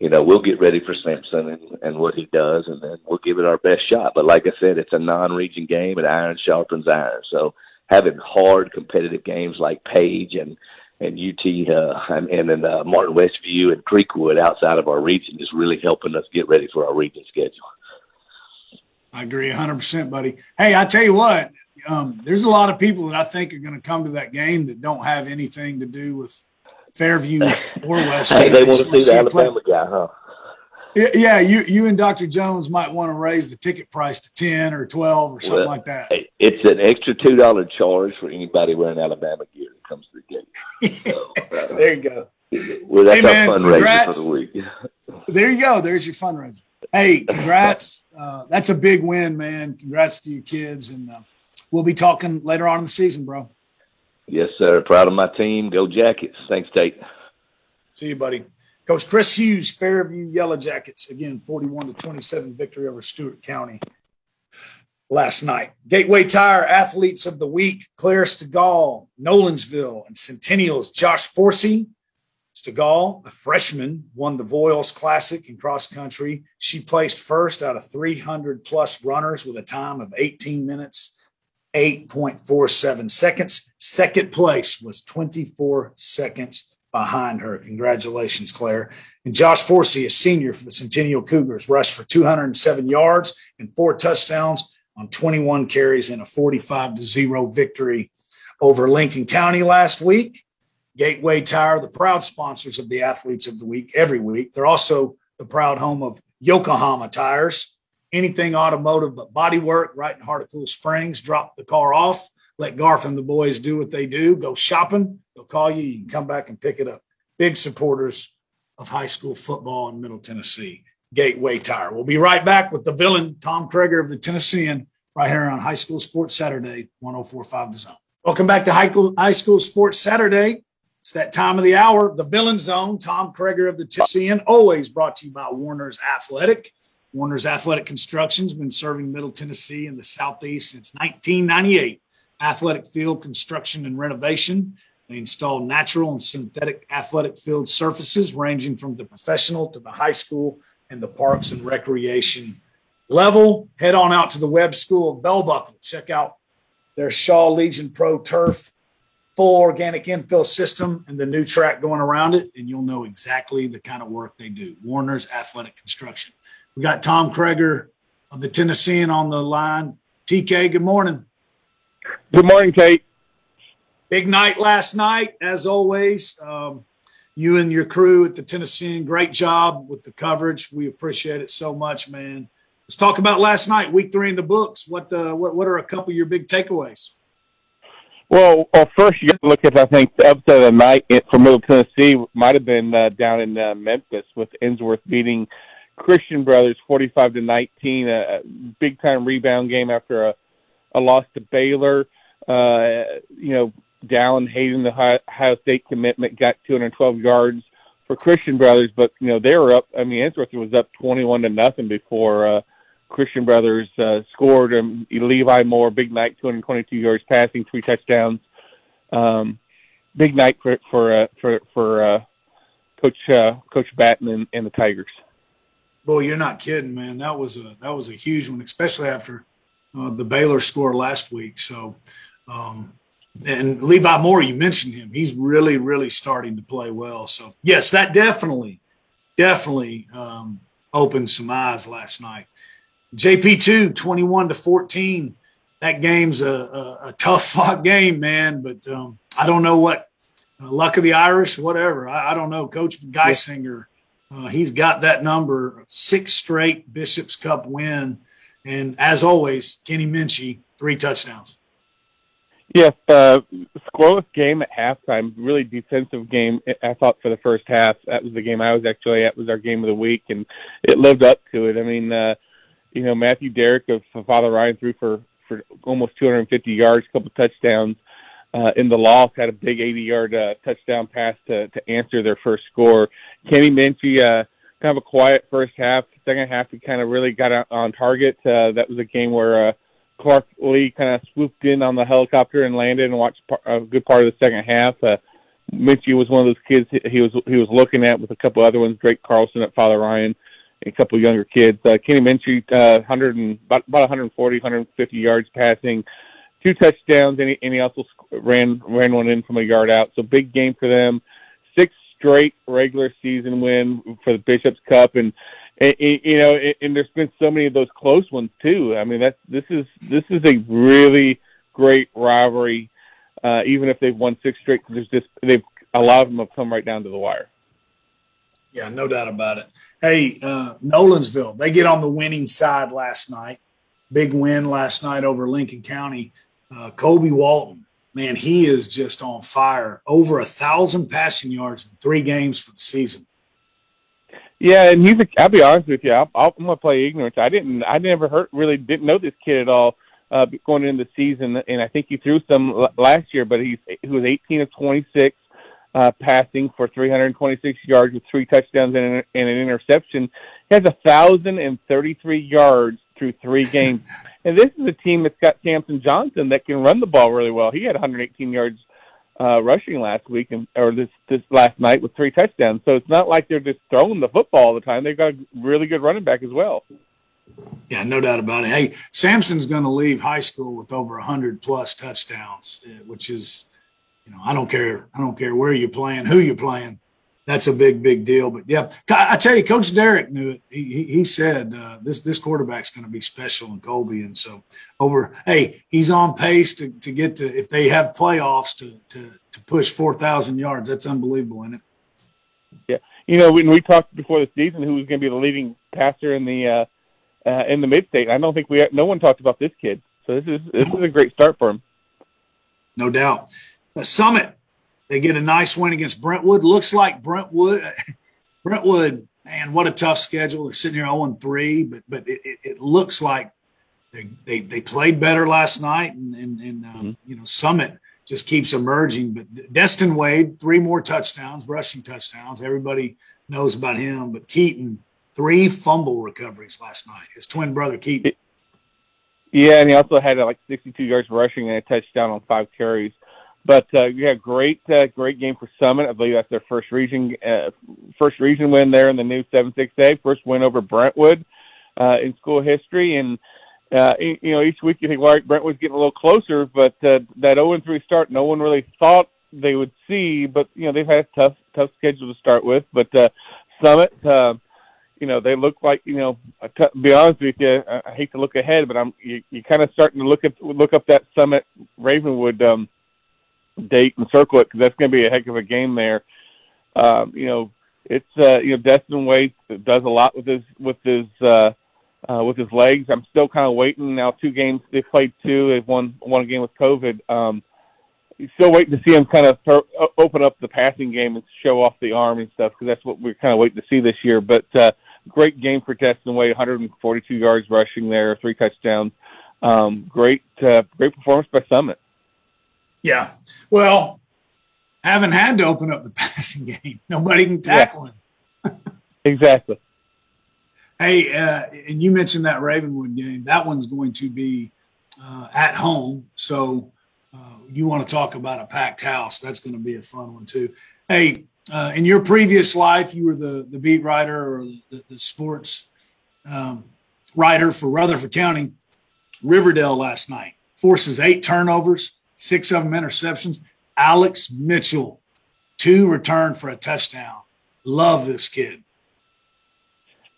Speaker 3: you know, we'll get ready for Simpson and, and what he does, and then we'll give it our best shot. But like I said, it's a non-region game, and iron sharpens iron. So having hard competitive games like Page and and UT uh, and, and then uh, Martin Westview and Creekwood outside of our region is really helping us get ready for our region schedule.
Speaker 1: I agree 100%, buddy. Hey, I tell you what, um, there's a lot of people that I think are going to come to that game that don't have anything to do with Fairview or Westview.
Speaker 3: hey, they, want to see the Alabama play. guy, huh?
Speaker 1: Yeah, you you and Dr. Jones might want to raise the ticket price to ten or twelve or something well, like that.
Speaker 3: It's an extra two dollar charge for anybody wearing Alabama gear that comes to the game.
Speaker 1: So, uh, there you go.
Speaker 3: Well, that's hey, man, our fundraiser congrats. for the week.
Speaker 1: there you go. There's your fundraiser. Hey, congrats. Uh, that's a big win, man. Congrats to you kids, and uh, we'll be talking later on in the season, bro.
Speaker 3: Yes, sir. Proud of my team. Go Jackets. Thanks, Tate.
Speaker 1: See you, buddy. Coach Chris Hughes, Fairview Yellow Jackets, again, 41 to 27 victory over Stewart County last night. Gateway Tire Athletes of the Week, Claire Stegall, Nolensville, and Centennial's Josh Forsey. Stegall, a freshman, won the Voiles Classic in cross country. She placed first out of 300 plus runners with a time of 18 minutes 8.47 seconds. Second place was 24 seconds behind her. Congratulations, Claire. And Josh Forsey, a senior for the Centennial Cougars, rushed for 207 yards and four touchdowns on 21 carries in a 45 to 0 victory over Lincoln County last week. Gateway Tire, the proud sponsors of the Athletes of the Week every week. They're also the proud home of Yokohama Tires anything automotive but body work right in Heart of Cool Springs. Drop the car off, let Garth and the boys do what they do. Go shopping. They'll call you. You can come back and pick it up. Big supporters of high school football in Middle Tennessee. Gateway Tire. We'll be right back with the villain, Tom Kreager of the Tennessean, right here on High School Sports Saturday, 1045 The Zone. Welcome back to High School High School Sports Saturday. It's that time of the hour, the villain zone. Tom Kreager of the Tennessean, always brought to you by Warner's Athletic. Warner's Athletic Construction's been serving Middle Tennessee and the Southeast since 1998. Athletic field construction and renovation. They install natural and synthetic athletic field surfaces ranging from the professional to the high school and the parks and recreation level. Head on out to the Webb school of Bell Buckle. Check out their Shaw Legion Pro Turf full organic infill system and the new track going around it, and you'll know exactly the kind of work they do. Warner's Athletic Construction. We got Tom Kreager of the Tennessean on the line. TK, good morning.
Speaker 4: Good morning, Tate.
Speaker 1: Big night last night, as always. Um, you and your crew at the Tennessean, great job with the coverage. We appreciate it so much, man. Let's talk about last night, week three in the books. What uh, what what are a couple of your big takeaways?
Speaker 4: Well, well, first you got to look at I think the upset of the night for Middle Tennessee might have been uh, down in uh, Memphis with Ensworth beating Christian Brothers 45 to 19, a big time rebound game after a, a loss to Baylor. Uh, you know, Dallin Hayden, the Ohio State commitment, got 212 yards for Christian Brothers, but you know they were up. I mean, Ensworth was up 21 to nothing before uh, Christian Brothers uh, scored. And Levi Moore, big night, 222 yards passing, three touchdowns. Um, big night for for uh, for for uh, Coach uh, Coach Batten and the Tigers.
Speaker 1: Boy, you're not kidding, man. That was a that was a huge one, especially after uh, the Baylor score last week. So, um, and Levi Moore, you mentioned him. He's really, really starting to play well. So, yes, that definitely, definitely um, opened some eyes last night. JP2, 21 to 14. That game's a, a, a tough fought game, man. But um, I don't know what uh, luck of the Irish, whatever. I, I don't know. Coach Geisinger, uh, he's got that number, six straight Bishop's Cup win. And as always, Kenny Minchey, three touchdowns.
Speaker 4: Yes, uh, scoreless game at halftime. Really defensive game. I thought for the first half. That was the game I was actually at. Was our game of the week, and it lived up to it. I mean, uh, you know, Matthew Derrick of Father Ryan threw for for almost 250 yards, a couple touchdowns. Uh, in the loss, had a big 80-yard uh, touchdown pass to to answer their first score. Kenny Minchey, uh, kind of a quiet first half. Second half, he kind of really got on target. Uh, that was a game where. Uh, Clark Lea kind of swooped in on the helicopter and landed and watched a good part of the second half. Uh, Minchey was one of those kids he was he was looking at with a couple other ones, Drake Carlson at Father Ryan, a couple of younger kids. Uh, Kenny Minchey, uh, 100 and about, about 140, 150 yards passing, two touchdowns, and he, and he also ran ran one in from a yard out. So big game for them. Six straight regular season win for the Bishops Cup, and and, you know, and there's been so many of those close ones too. I mean, that's this is this is a really great rivalry. Uh, even if they've won six straight, there's just they've a lot of them have come right down to the wire.
Speaker 1: Yeah, no doubt about it. Hey, uh, Nolensville, they get on the winning side last night. Big win last night over Lincoln County. Uh, Kobe Walton, man, he is just on fire. Over a thousand passing yards in three games for the season.
Speaker 4: Yeah, and he's. A, I'll be honest with you. I'll, I'll, I'm gonna play ignorance. I didn't. I never heard. Really didn't know this kid at all uh, going into the season, and I think he threw some last year. But he's he was 18 of 26 uh, passing for 326 yards with three touchdowns and an, and an interception. He has a thousand and 33 yards through three games. and this is a team that's got Samson Johnson that can run the ball really well. He had 118 yards uh, rushing last week and or this this last night with three touchdowns. So it's not like they're just throwing the football all the time. They've got a really good running back as well.
Speaker 1: Yeah, no doubt about it. Hey, Samson's going to leave high school with over 100 plus touchdowns, uh, which is, you know, I don't care. I don't care where you're playing, who you're playing that's a big, big deal. But yeah, I tell you, Coach Derek knew it. He, he, he said uh, this this quarterback's going to be special in Colby, and so over. Hey, he's on pace to, to get to if they have playoffs to to to push four thousand yards. That's unbelievable, isn't it?
Speaker 4: Yeah, you know when we talked before the season, who was going to be the leading passer in the uh, uh, in the mid state? I don't think we no one talked about this kid. So this is this is a great start for him.
Speaker 1: No doubt. The Summit they get a nice win against Brentwood. Looks like Brentwood, Brentwood, man, what a tough schedule. They're sitting here 0 3, but but it, it, it, looks like they, they they played better last night, and and, and um, mm-hmm. you know Summit just keeps emerging. But Destin Wade, three more touchdowns, rushing touchdowns. Everybody knows about him. But Keaton, three fumble recoveries last night. His twin brother Keaton.
Speaker 4: Yeah, and he also had like 62 yards rushing and a touchdown on five carries. But uh, yeah, great, uh, great game for Summit. I believe that's their first region, uh, first region win there in the new seven six A. First win over Brentwood uh, in school history, and uh, you know each week you think, well, Brentwood's getting a little closer, but uh, that zero and three start, no one really thought they would see. But you know they've had a tough, tough schedule to start with. But uh, Summit, uh, you know they look like you know. To be honest with you, I hate to look ahead, but I'm you, you kind of starting to look at look up that Summit Ravenwood. Um, date and circle it because that's going to be a heck of a game there. Um, you know, it's uh, you know Destin Wade does a lot with his with his uh, uh, with his legs. I'm still kind of waiting now. Two games they played two. They've won one game with COVID. Um, still waiting to see him kind of throw, open up the passing game and show off the arm and stuff because that's what we're kind of waiting to see this year. But uh, great game for Destin Wade, 142 yards rushing there, three touchdowns. Um, great, uh, great performance by Summit.
Speaker 1: Yeah. Well, haven't had to open up the passing game. Nobody can tackle
Speaker 4: yeah. him. exactly.
Speaker 1: Hey, uh, and you mentioned that Ravenwood game. That one's going to be uh, at home. So uh, you want to talk about a packed house. That's going to be a fun one, too. Hey, uh, in your previous life, you were the, the beat writer or the, the sports um, writer for Rutherford County. Riverdale last night forces eight turnovers, six of them interceptions. Alex Mitchell, two returned for a touchdown. Love this kid.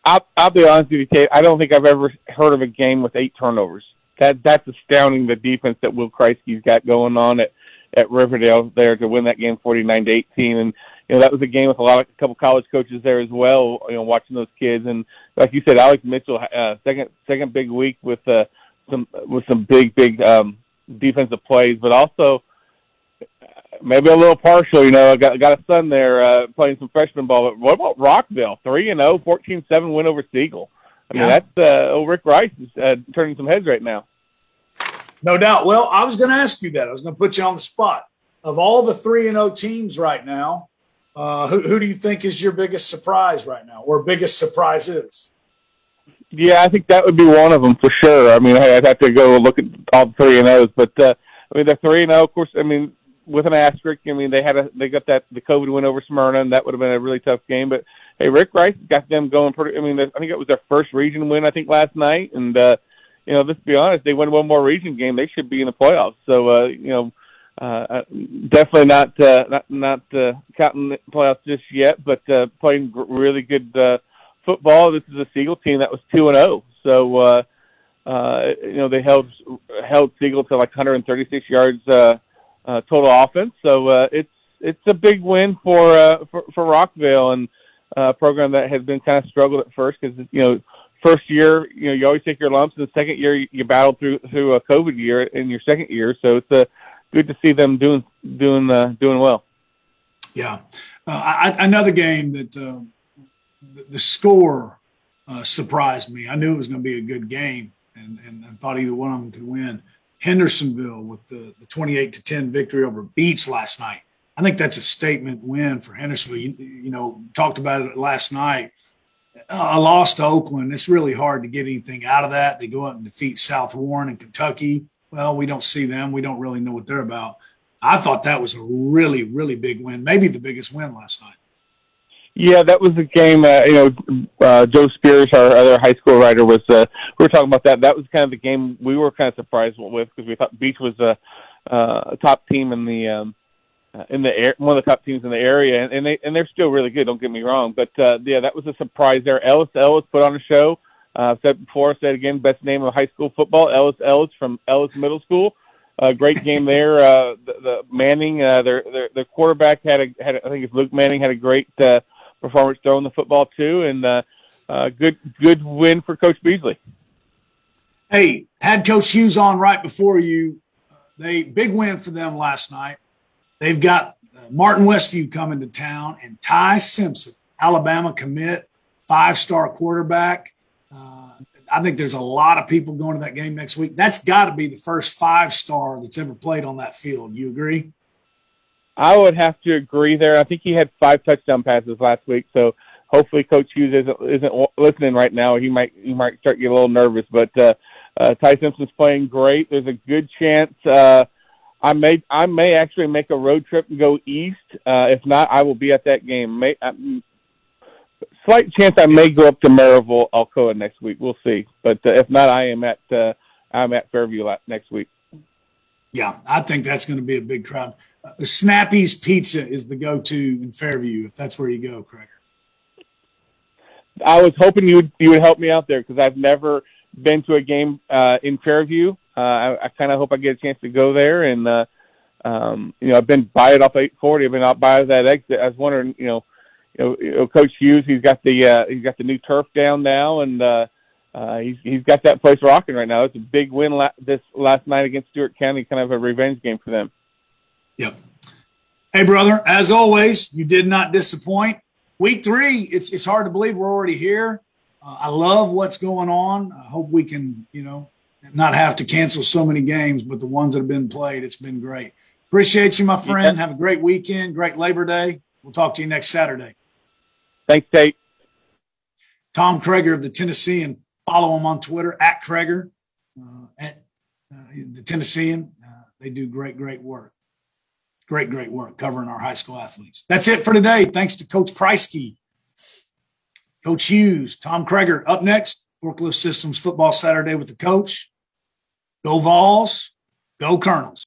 Speaker 4: I'll, I'll be honest with you, Tate. I don't think I've ever heard of a game with eight turnovers. That that's astounding. The defense that Will Kriesky's got going on at at Riverdale there to win that game forty nine to eighteen, and you know that was a game with a lot of a couple college coaches there as well. You know, watching those kids, and like you said, Alex Mitchell, uh, second second big week with uh, some with some big big um, defensive plays, but also maybe a little partial. You know, I got got a son there uh, playing some freshman ball. But what about Rockvale? Three and 0, 14-7 win over Siegel. I mean, yeah. that's uh, oh, Rick Rice is uh, turning some heads right now.
Speaker 1: No doubt. Well, I was going to ask you that. I was going to put you on the spot. Of all the three and 0 teams right now, uh, who, who do you think is your biggest surprise right now, or biggest surprise is?
Speaker 4: Yeah, I think that would be one of them for sure. I mean, I'd have to go look at all three and O's, but uh, I mean, the three and zero. Of course, I mean, with an asterisk. I mean, they had a they got that the COVID win over Smyrna, and that would have been a really tough game. But hey, Rick Rice got them going pretty. I mean, I think it was their first region win. I think last night, and uh, you know, let's be honest, they win one more region game, they should be in the playoffs. So uh, you know. Uh, uh definitely not uh, not not uh, counting the playoffs just yet, but uh, playing really good uh, football. This is a Siegel team that was two and zero, oh. so uh, uh, you know they held held Siegel to like 136 yards uh, uh, total offense. So uh, it's it's a big win for uh, for, for Rockvale and uh, a program that has been kind of struggled at first because you know first year you know you always take your lumps, and the second year you, you battle through through a COVID year in your second year. So it's uh, good to see them doing doing uh, doing well.
Speaker 1: Yeah, uh, I, another game that uh, the, score uh, surprised me. I knew it was going to be a good game, and, and I thought either one of them could win. Hendersonville with the, the 28 to 10 victory over Beach last night. I think that's a statement win for Hendersonville. You, you know, talked about it last night. A loss to Oakland. It's really hard to get anything out of that. They go out and defeat South Warren and Kentucky. Well, we don't see them. We don't really know what they're about. I thought that was a really, really big win, maybe the biggest win last night.
Speaker 4: Yeah, that was a game. Uh, you know, uh, Joe Spears, our other high school writer, was. Uh, we were talking about that. That was kind of the game we were kind of surprised with because we thought Beach was a, uh, a top team in the um, uh, in the air, one of the top teams in the area, and, and they and they're still really good. Don't get me wrong, but uh, yeah, that was a surprise there. Ellis Ellis put on a show. Uh, said before, said again, best name of high school football. Ellis Ellis from Ellis Middle School. Uh, great game there. Uh, the, the Manning, uh, their, their their quarterback had a had a, I think it's Luke Manning had a great. Uh, performance throwing the football too, and uh, uh, good good win for Coach Beasley.
Speaker 1: Hey, had Coach Hughes on right before you. They big win for them last night. They've got uh, Martin Westview coming to town and Ty Simpson, Alabama commit, five star quarterback. Uh, I think there's a lot of people going to that game next week. That's got to be the first five star that's ever played on that field. You agree?
Speaker 4: I would have to agree there. I think he had five touchdown passes last week, so hopefully Coach Hughes isn't isn't listening right now. He might he might start getting a little nervous, but uh, uh, Ty Simpson's playing great. There's a good chance uh, I may I may actually make a road trip and go east. Uh, if not, I will be at that game. May, uh, slight chance I may go up to Maryville, Alcoa next week. We'll see. But uh, if not, I am at uh, I'm at Fairview next week.
Speaker 1: Yeah, I think that's going to be a big crowd. Uh, Snappy's Pizza is the go-to in Fairview if that's where you go, Craig.
Speaker 4: I was hoping you would you would help me out there because I've never been to a game uh, in Fairview. Uh, I, I kind of hope I get a chance to go there, and uh, um, you know I've been by it off 840. I've been out by that exit. I was wondering, you know, you know, Coach Hughes, he's got the uh, he's got the new turf down now, and uh, uh, he's he's got that place rocking right now. It's a big win la- this last night against Stewart County, kind of a revenge game for them.
Speaker 1: Yep. Hey, brother, as always, you did not disappoint. Week three, it's it's hard to believe we're already here. Uh, I love what's going on. I hope we can, you know, not have to cancel so many games, but the ones that have been played, it's been great. Appreciate you, my friend. Have a great weekend, great Labor Day. We'll talk to you next Saturday.
Speaker 4: Thanks, Tate.
Speaker 1: Tom Kreager of the Tennessean. Follow him on Twitter at Kreager uh, at uh, the Tennessean. Uh, they do great, great work. Great, great work covering our high school athletes. That's it for today. Thanks to Coach Kriesky, Coach Hughes, Tom Kreager. Up next, Forklift Systems Football Saturday with the coach. Go Vols, go Colonels.